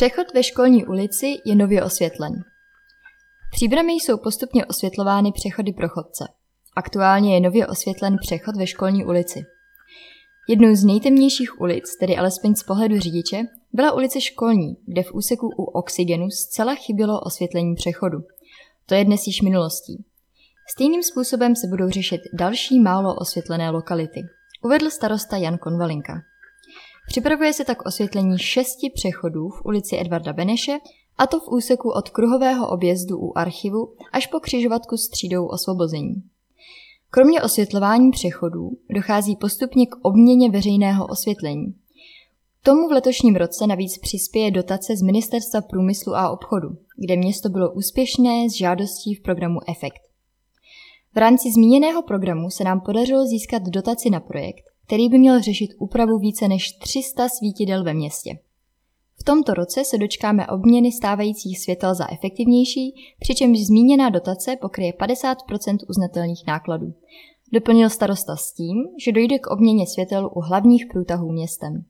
Přechod ve školní ulici je nově osvětlen. Příbramy jsou postupně osvětlovány přechody pro chodce. Aktuálně je nově osvětlen přechod ve školní ulici. Jednou z nejtemnějších ulic, tedy alespoň z pohledu řidiče, byla ulice Školní, kde v úseku u Oxygenu zcela chybělo osvětlení přechodu. To je dnes již minulostí. Stejným způsobem se budou řešit další málo osvětlené lokality, uvedl starosta Jan Konvalinka. Připravuje se tak osvětlení šesti přechodů v ulici Edvarda Beneše, a to v úseku od kruhového objezdu u archivu až po křižovatku s třídou osvobození. Kromě osvětlování přechodů dochází postupně k obměně veřejného osvětlení. Tomu v letošním roce navíc přispěje dotace z Ministerstva průmyslu a obchodu, kde město bylo úspěšné s žádostí v programu EFEKT. V rámci zmíněného programu se nám podařilo získat dotaci na projekt, který by měl řešit úpravu více než 300 svítidel ve městě. V tomto roce se dočkáme obměny stávajících světel za efektivnější, přičemž zmíněná dotace pokryje 50% uznatelných nákladů. Doplnil starosta s tím, že dojde k obměně světel u hlavních průtahů městem.